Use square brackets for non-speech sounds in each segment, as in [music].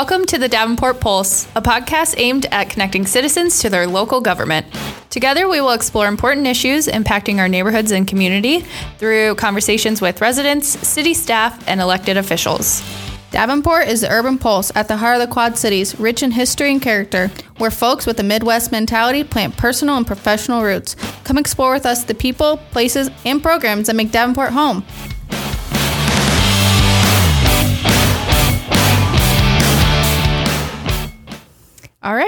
Welcome to the Davenport Pulse, a podcast aimed at connecting citizens to their local government. Together, we will explore important issues impacting our neighborhoods and community through conversations with residents, city staff, and elected officials. Davenport is the urban pulse at the heart of the Quad Cities, rich in history and character, where folks with a Midwest mentality plant personal and professional roots. Come explore with us the people, places, and programs that make Davenport home.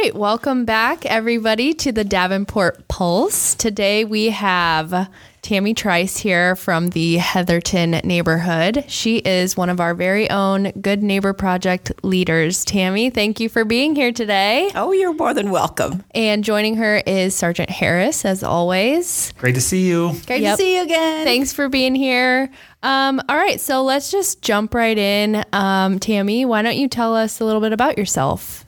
Right, welcome back, everybody, to the Davenport Pulse. Today we have Tammy Trice here from the Heatherton neighborhood. She is one of our very own Good Neighbor Project leaders. Tammy, thank you for being here today. Oh, you're more than welcome. And joining her is Sergeant Harris, as always. Great to see you. Great yep. to see you again. Thanks for being here. Um, all right, so let's just jump right in. Um, Tammy, why don't you tell us a little bit about yourself?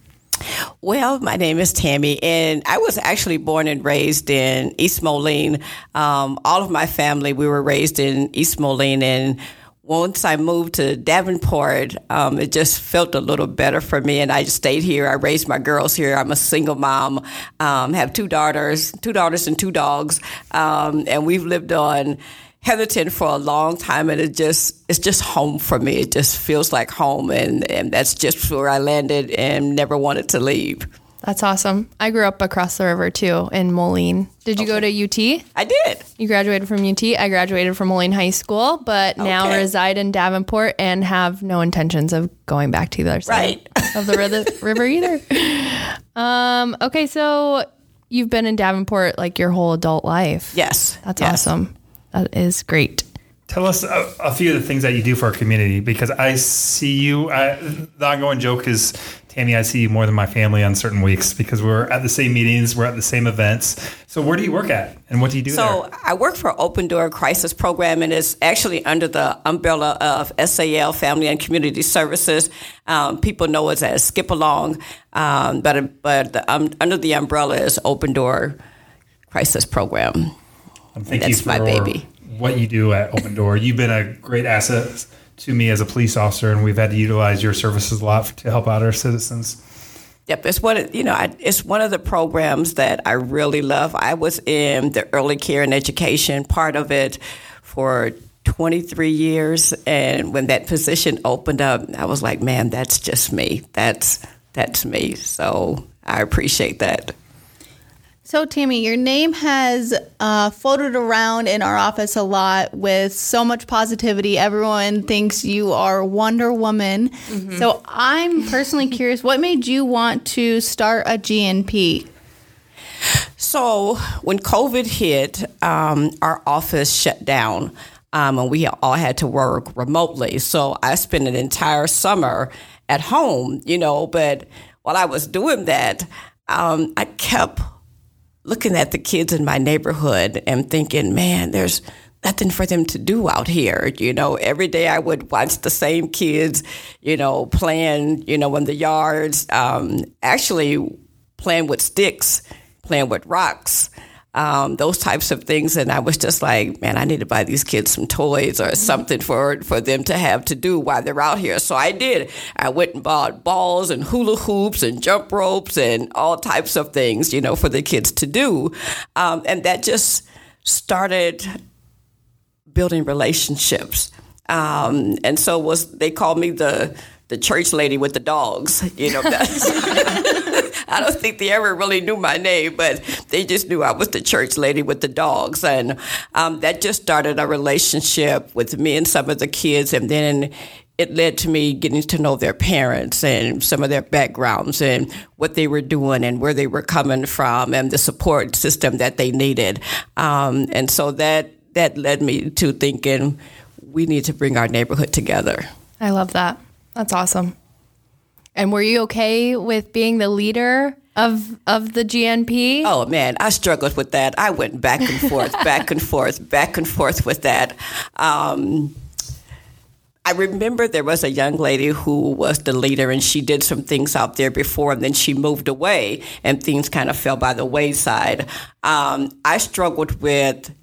Well, my name is Tammy, and I was actually born and raised in East Moline. Um, all of my family, we were raised in East Moline, and once I moved to Davenport, um, it just felt a little better for me, and I stayed here. I raised my girls here. I'm a single mom, um, have two daughters, two daughters and two dogs, um, and we've lived on Heatherton for a long time, and it just it's just home for me. It just feels like home, and and that's just where I landed and never wanted to leave. That's awesome. I grew up across the river too in Moline. Did you okay. go to UT? I did. You graduated from UT. I graduated from Moline High School, but okay. now reside in Davenport and have no intentions of going back to the other side right. [laughs] of the river either. Um, okay, so you've been in Davenport like your whole adult life. Yes. That's yes. awesome. That is great. Tell us a, a, few of the things that you do for our community because I see you. I, the ongoing joke is, Tammy, I see you more than my family on certain weeks because we're at the same meetings, we're at the same events. So, where do you work at and what do you do so there? I work for Open Door Crisis Program and it's actually under the umbrella of SAL, Family and Community Services. Um, people know us as Skip Along, um, but, but the, um, under the umbrella is Open Door Crisis Program. Thank That's you for my baby. what you do at Open Door. You've been a great asset to me as a police officer, and we've had to utilize your services a lot to help out our citizens. Yep, it's one. Of, you know, it's one of the programs that I really love. I was in the early care and education part of it for 23 years, and when that position opened up, I was like, man, that's just me. That's that's me. So I appreciate that. So, Tammy, your name has uh, floated around in our office a lot with so much positivity. Everyone thinks you are Wonder Woman. Mm-hmm. So, I'm personally curious what made you want to start a GNP? So, when COVID hit, um, our office shut down. Um, and we all had to work remotely. So I spent an entire summer at home, you know. But while I was doing that, um, I kept looking at the kids in my neighborhood and thinking, man, there's nothing for them to do out here. You know, every day I would watch the same kids, you know, playing, you know, in the yards, um, actually playing with sticks, playing with rocks um, those types of things. And I was just like, man, I need to buy these kids some toys or something for, for them to have to do while they're out here. So I did. I went and bought balls and hula hoops and jump ropes and all types of things, you know, for the kids to do. Um, and that just started building relationships. Um, and so was they called me the the church lady with the dogs, you know. [laughs] [laughs] I don't think they ever really knew my name, but they just knew I was the church lady with the dogs. And um, that just started a relationship with me and some of the kids. And then it led to me getting to know their parents and some of their backgrounds and what they were doing and where they were coming from and the support system that they needed. Um, and so that that led me to thinking we need to bring our neighborhood together. I love that. That's awesome. And were you okay with being the leader of of the GNP? Oh man, I struggled with that. I went back and forth, [laughs] back and forth, back and forth with that. Um, I remember there was a young lady who was the leader, and she did some things out there before, and then she moved away, and things kind of fell by the wayside. Um, I struggled with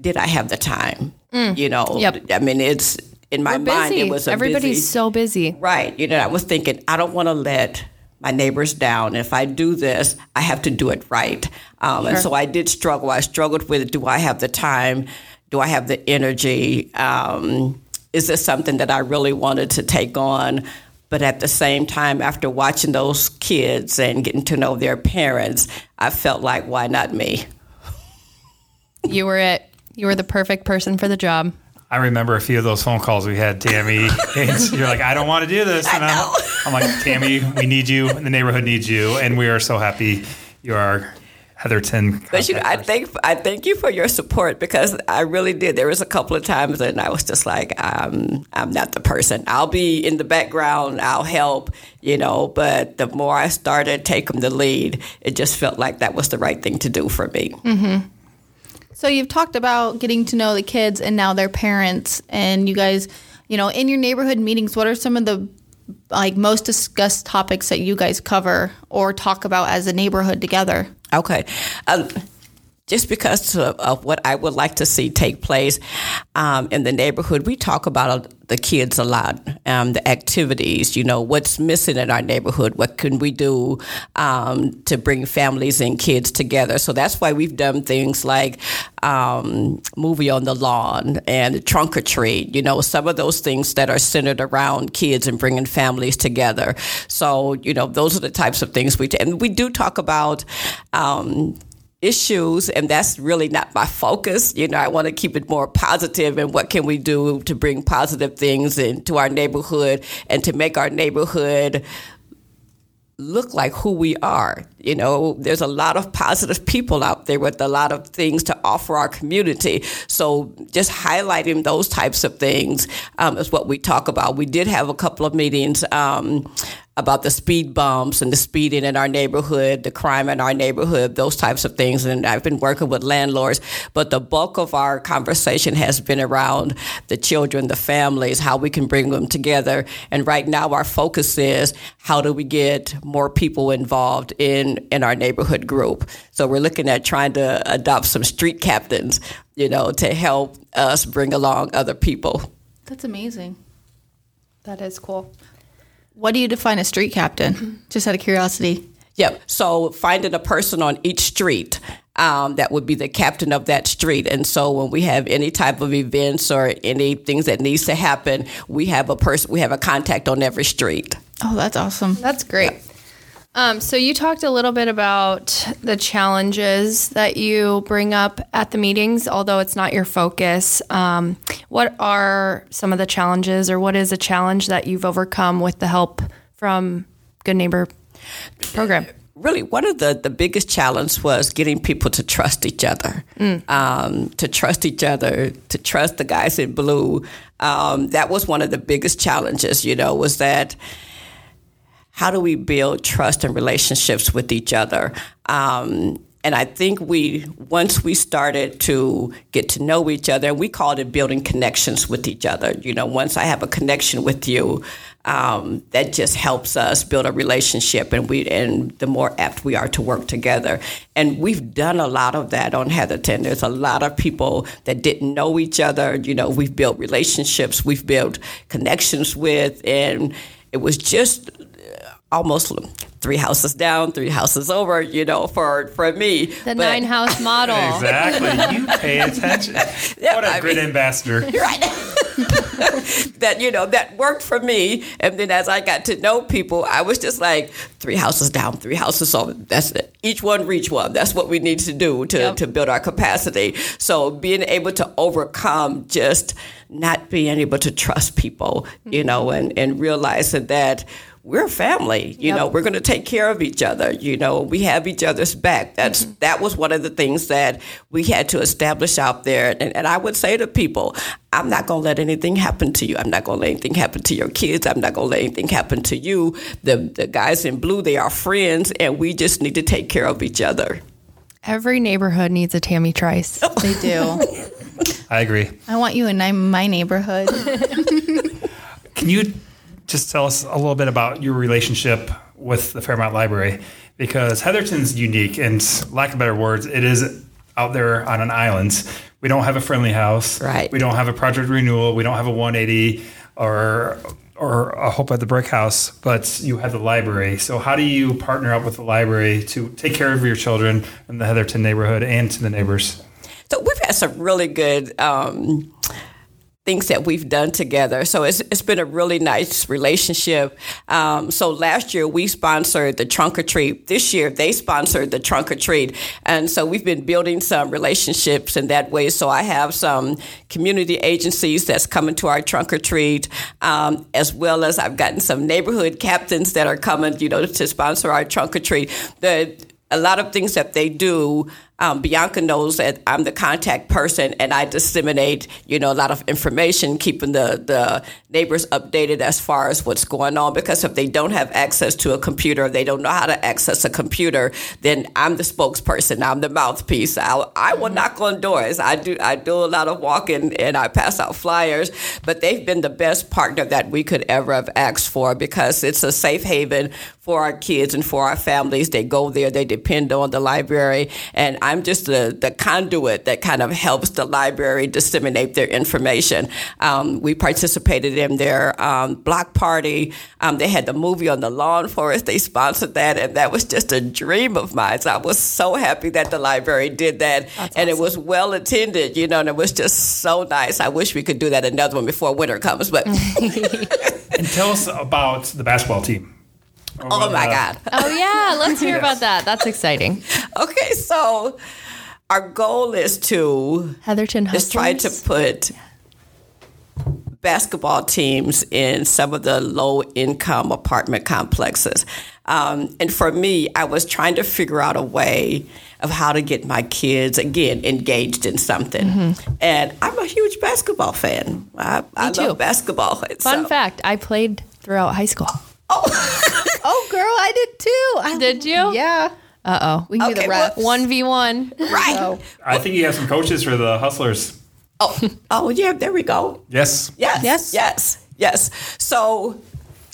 did I have the time? Mm. You know, yep. I mean, it's in my We're mind, busy. it was a Everybody's busy, so busy. Right. You know, I was thinking, I don't want to let my neighbors down. If I do this, I have to do it right. Um, And so I did struggle. I struggled with do I have the time? Do I have the energy? Um, is this something that I really wanted to take on? But at the same time, after watching those kids and getting to know their parents, I felt like, why not me? You were it. You were the perfect person for the job. I remember a few of those phone calls we had, Tammy. [laughs] And you're like, I don't want to do this. And I'm, I'm like, Tammy, we need you. The neighborhood needs you. And we are so happy you are Heatherton. But you know, I thank I thank you for your support because I really did. There was a couple of times and I was just like, um, I'm not the person. I'll be in the background. I'll help, you know. But the more I started taking the lead, it just felt like that was the right thing to do for me. So you've talked about getting to know the kids and now their parents, and you guys, you know, in your neighborhood meetings, what are some of the like most discussed topics that you guys cover or talk about as a neighborhood together? Okay. Um, just because of, of what I would like to see take place um, in the neighborhood, we talk about the kids a lot, um, the activities, you know, what's missing in our neighborhood, what can we do um, to bring families and kids together. So that's why we've done things like um, movie on the lawn and trunk or treat, you know, some of those things that are centered around kids and bringing families together. So, you know, those are the types of things we, t- and we do talk about um, issues and that's really not my focus you know i want to keep it more positive and what can we do to bring positive things into our neighborhood and to make our neighborhood look like who we are. You know, there's a lot of positive people out there with a lot of things to offer our community. So just highlighting those types of things um, is what we talk about. We did have a couple of meetings um, about the speed bumps and the speeding in our neighborhood, the crime in our neighborhood, those types of things. And I've been working with landlords, but the bulk of our conversation has been around the children, the families, how we can bring them together. And right now, our focus is how do we get more people involved in, in our neighborhood group. So we're looking at trying to adopt some street captains, you know, to help us bring along other people. That's amazing. That is cool. What do you define a street captain? Just out of curiosity. Yep. So finding a person on each street um, that would be the captain of that street. And so when we have any type of events or any things that needs to happen, we have a person, we have a contact on every street. Oh, that's awesome. That's great. Um, so you talked a little bit about the challenges that you bring up at the meetings, although it's not your focus. Um, what are some of the challenges, or what is a challenge that you've overcome with the help from Good Neighbor program? really one of the, the biggest challenge was getting people to trust each other um, to trust each other to trust the guys in blue um, that was one of the biggest challenges you know was that how do we build trust and relationships with each other um, and I think we once we started to get to know each other, we called it building connections with each other. You know, once I have a connection with you, um, that just helps us build a relationship, and we and the more apt we are to work together. And we've done a lot of that on Heatherton. There's a lot of people that didn't know each other. You know, we've built relationships, we've built connections with, and it was just almost three houses down, three houses over, you know, for, for me. The But- nine house [laughs] model. Exactly. You pay attention. [laughs] what a I great mean- ambassador. [laughs] Right. that, you know, that worked for me. And then as I got to know people, I was just like, three houses down, three houses over. That's it. Each one reach one. That's what we need to do to, Yep. to build our capacity. So being able to overcome just not being able to trust people, you know, mm-hmm. and, and realizing that we're a family, you Yep. know, we're going to take care of each other. You know, we have each other's back. That's mm-hmm. that was one of the things that we had to establish out there. And, and I would say to people, I'm not going to let anything happen to you. I'm not going to let anything happen to your kids. I'm not going to let anything happen to you. The the guys in blue, they are friends, and we just need to take care of each other. Every neighborhood needs a Tammy Trice. [laughs] They do. I agree. I want you in my- my neighborhood. Can you just tell us a little bit about your relationship with the Fairmount Library? Because Heatherton's unique, and lack of better words, it is out there on an island. we don't have a friendly house. Right. We don't have a project renewal. We don't have a 180 or or a Hope at the Brick House, but you have the library. So how do you partner up with the library to take care of your children in the Heatherton neighborhood and to the neighbors? So we've had some really good um, things that we've done together. So it's, it's been a really nice relationship. Um, so last year we sponsored the trunk or treat. This year they sponsored the trunk or treat. And so we've been building some relationships in that way. So I have some community agencies that's coming to our trunk or treat, um, as well as I've gotten some neighborhood captains that are coming, you know, to sponsor our trunk or treat. The, a lot of things that they do um, Bianca knows that I'm the contact person and I disseminate, you know, a lot of information, keeping the, the neighbors updated as far as what's going on. Because if they don't have access to a computer, they don't know how to access a computer, then I'm the spokesperson. I'm the mouthpiece. I, I will knock on doors. I do I do a lot of walking and I pass out flyers. But they've been the best partner that we could ever have asked for because it's a safe haven for our kids and for our families. They go there, they depend on the library, and I I'm just the, the conduit that kind of helps the library disseminate their information. Um, we participated in their um, block party. Um, they had the movie on the lawn for us. They sponsored that, and that was just a dream of mine. So I was so happy that the library did that, That's and awesome. it was well attended, you know, and it was just so nice. I wish we could do that another one before winter comes, but. [laughs] and tell us about the basketball team. Oh, my God. Oh, yeah. Let's hear yes. about [laughs] that. That's exciting. Okay, so our goal is to Heatherton Hustlers? is try to put basketball teams in some of the low income apartment complexes. Um, and for me, I was trying to figure out a way of how to get my kids again engaged in something. Mm-hmm. And I'm a huge basketball fan. I, I love basketball. Fun so. fact: I played throughout high school. Oh, [laughs] oh, girl, I did too. I, did you? Yeah. Uh oh. We can okay, do the ref. One v one. Right. So. I think you have some coaches for the hustlers. Oh, oh yeah. There we go. Yes. Yes. Yes. Yes. Yes. So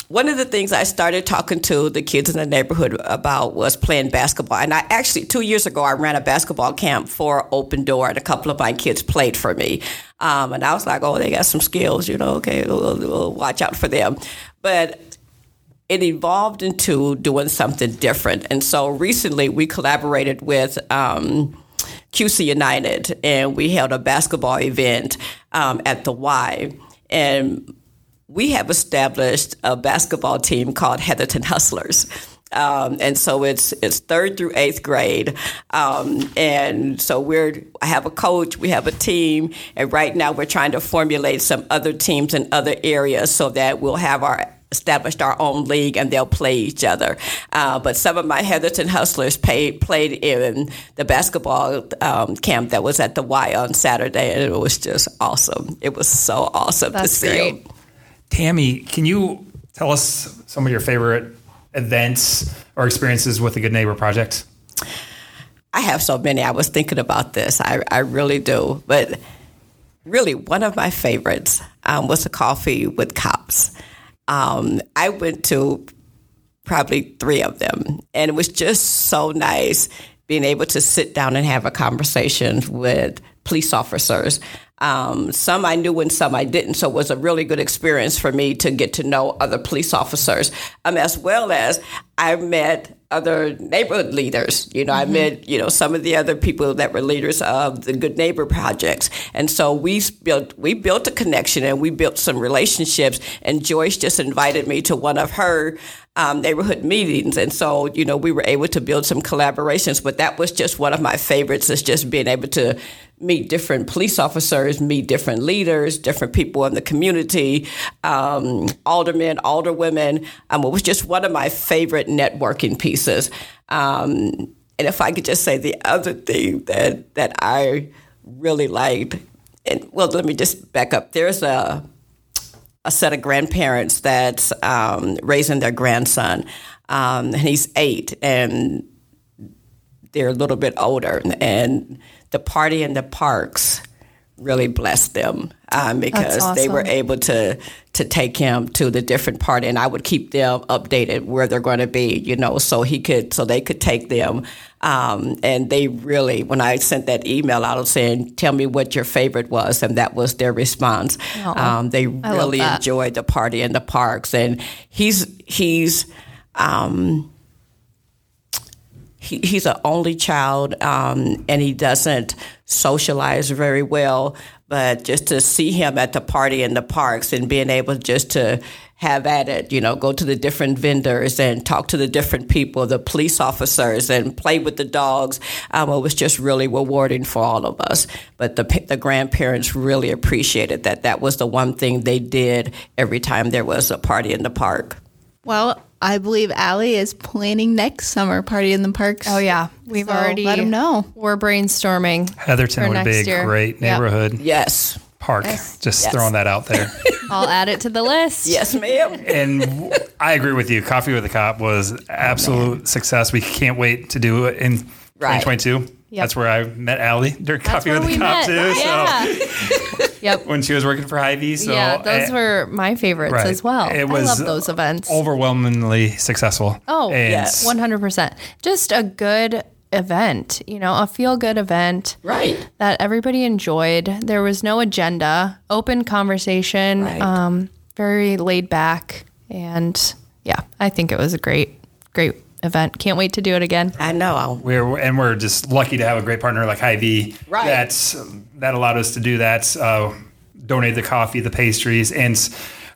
one of the things I started talking to the kids in the neighborhood about was playing basketball. And I actually, two years ago, I ran a basketball camp for Open Door, and a couple of my kids played for me. Um, and I was like, oh, they got some skills, you know, okay, we'll, we'll watch out for them. But it evolved into doing something different. And so recently we collaborated with um, QC United and we held a basketball event um, at the Y. And we have established a basketball team called Heatherton Hustlers. Um, and so it's it's third through eighth grade, um, and so we're I have a coach, we have a team, and right now we're trying to formulate some other teams in other areas so that we'll have our established our own league and they'll play each other. Uh, but some of my Heatherton Hustlers played played in the basketball um, camp that was at the Y on Saturday, and it was just awesome. It was so awesome That's to see great. Tammy, can you tell us some of your favorite events or experiences with the Good Neighbor Project? I have so many. I was thinking about this. I, I really do. But really, one of my favorites um, was a coffee with cops. Um, I went to probably three of them, and it was just so nice being able to sit down and have a conversation with police officers. Um, some I knew and some I didn't, so it was a really good experience for me to get to know other police officers, um, as well as I met other neighborhood leaders. You know, mm-hmm. I met, you know, some of the other people that were leaders of the Good Neighbor projects. And so we built we built a connection and we built some relationships and Joyce just invited me to one of her um, neighborhood meetings. And so, you know, we were able to build some collaborations, but that was just one of my favorites is just being able to meet different police officers, meet different leaders, different people in the community, um, aldermen, alderwomen. Um, it was just one of my favorite networking pieces. Um, and if I could just say the other thing that that I really liked, and well, let me just back up. There's a a set of grandparents that's um, raising their grandson, um, and he's eight, and they're a little bit older, and the party in the parks really blessed them um, because they were able to to take him to the different party, and I would keep them updated where they're going to be, you know, so he could so they could take them. Um, and they really, when I sent that email out of saying, "Tell me what your favorite was," and that was their response. Um, they really enjoyed the party in the parks, and he's he's. Um, he, he's an only child um, and he doesn't socialize very well. But just to see him at the party in the parks and being able just to have at it, you know, go to the different vendors and talk to the different people, the police officers, and play with the dogs, um, it was just really rewarding for all of us. But the, the grandparents really appreciated that. That was the one thing they did every time there was a party in the park. Well, I believe Allie is planning next summer party in the parks. Oh yeah, we've So already let 'em know. We're brainstorming. Heatherton would be a year. great Yep. neighborhood Yes. park. Just Yes. throwing that out there. [laughs] I'll add it to the list. Yes, ma'am. and I agree with you. Coffee with a Cop was absolute success. We can't wait to do it in Right. 2022. That's where I met Allie during That's Coffee with we a Cop met. too. So Yeah. Yep. [laughs] when she was working for Hy-Vee, so yeah, those eh, were my favorites right. as well. It was I love those events. overwhelmingly successful. Oh, and yes. One hundred percent. Just a good event. You know, a feel good event. Right. that everybody enjoyed. There was no agenda, open conversation, Right. um, very laid back, and yeah, I think it was a great, great event. Can't wait to do it again. I know. We're and we're just lucky to have a great partner like Hy-Vee. Right. That's that allowed us to do that. Uh, donate the coffee, the pastries, and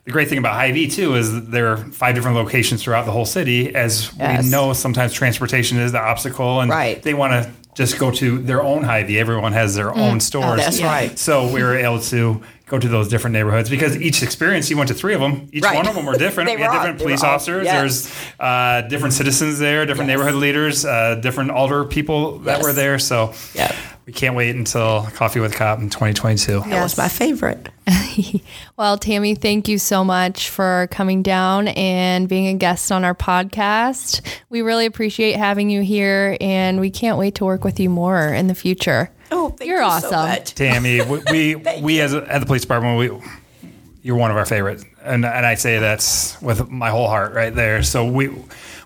the great thing about Hy-Vee too is there are five different locations throughout the whole city. As Yes. we know, sometimes transportation is the obstacle, and Right. they want to just go to their own Hy-Vee. Everyone has their own stores. That's right. So we were able to go to those different neighborhoods because each experience, you went to three of them. Each Right. one of them were different. [laughs] They we had were all- different they police all- officers. yes. There's uh, different citizens there, different Yes. neighborhood leaders, uh, different alder people that Yes. were there. So Yeah. we can't wait until Coffee with Cop in 2022. That was my favorite. [laughs] Well, Tammy, thank you so much for coming down and being a guest on our podcast. We really appreciate having you here, and we can't wait to work with you more in the future. Oh, thank You're you awesome. so much. Tammy, we we, [laughs] we as a, at the police department, we you're one of our favorites, and and I say that's with my whole heart right there. So we.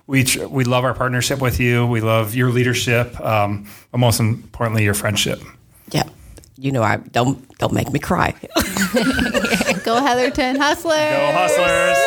We, tr- we love our partnership with you. We love your leadership, um, but most importantly, your friendship. Yeah. You know, I don't don't make me cry. [laughs] Go Heatherton Hustlers. Go Hustlers!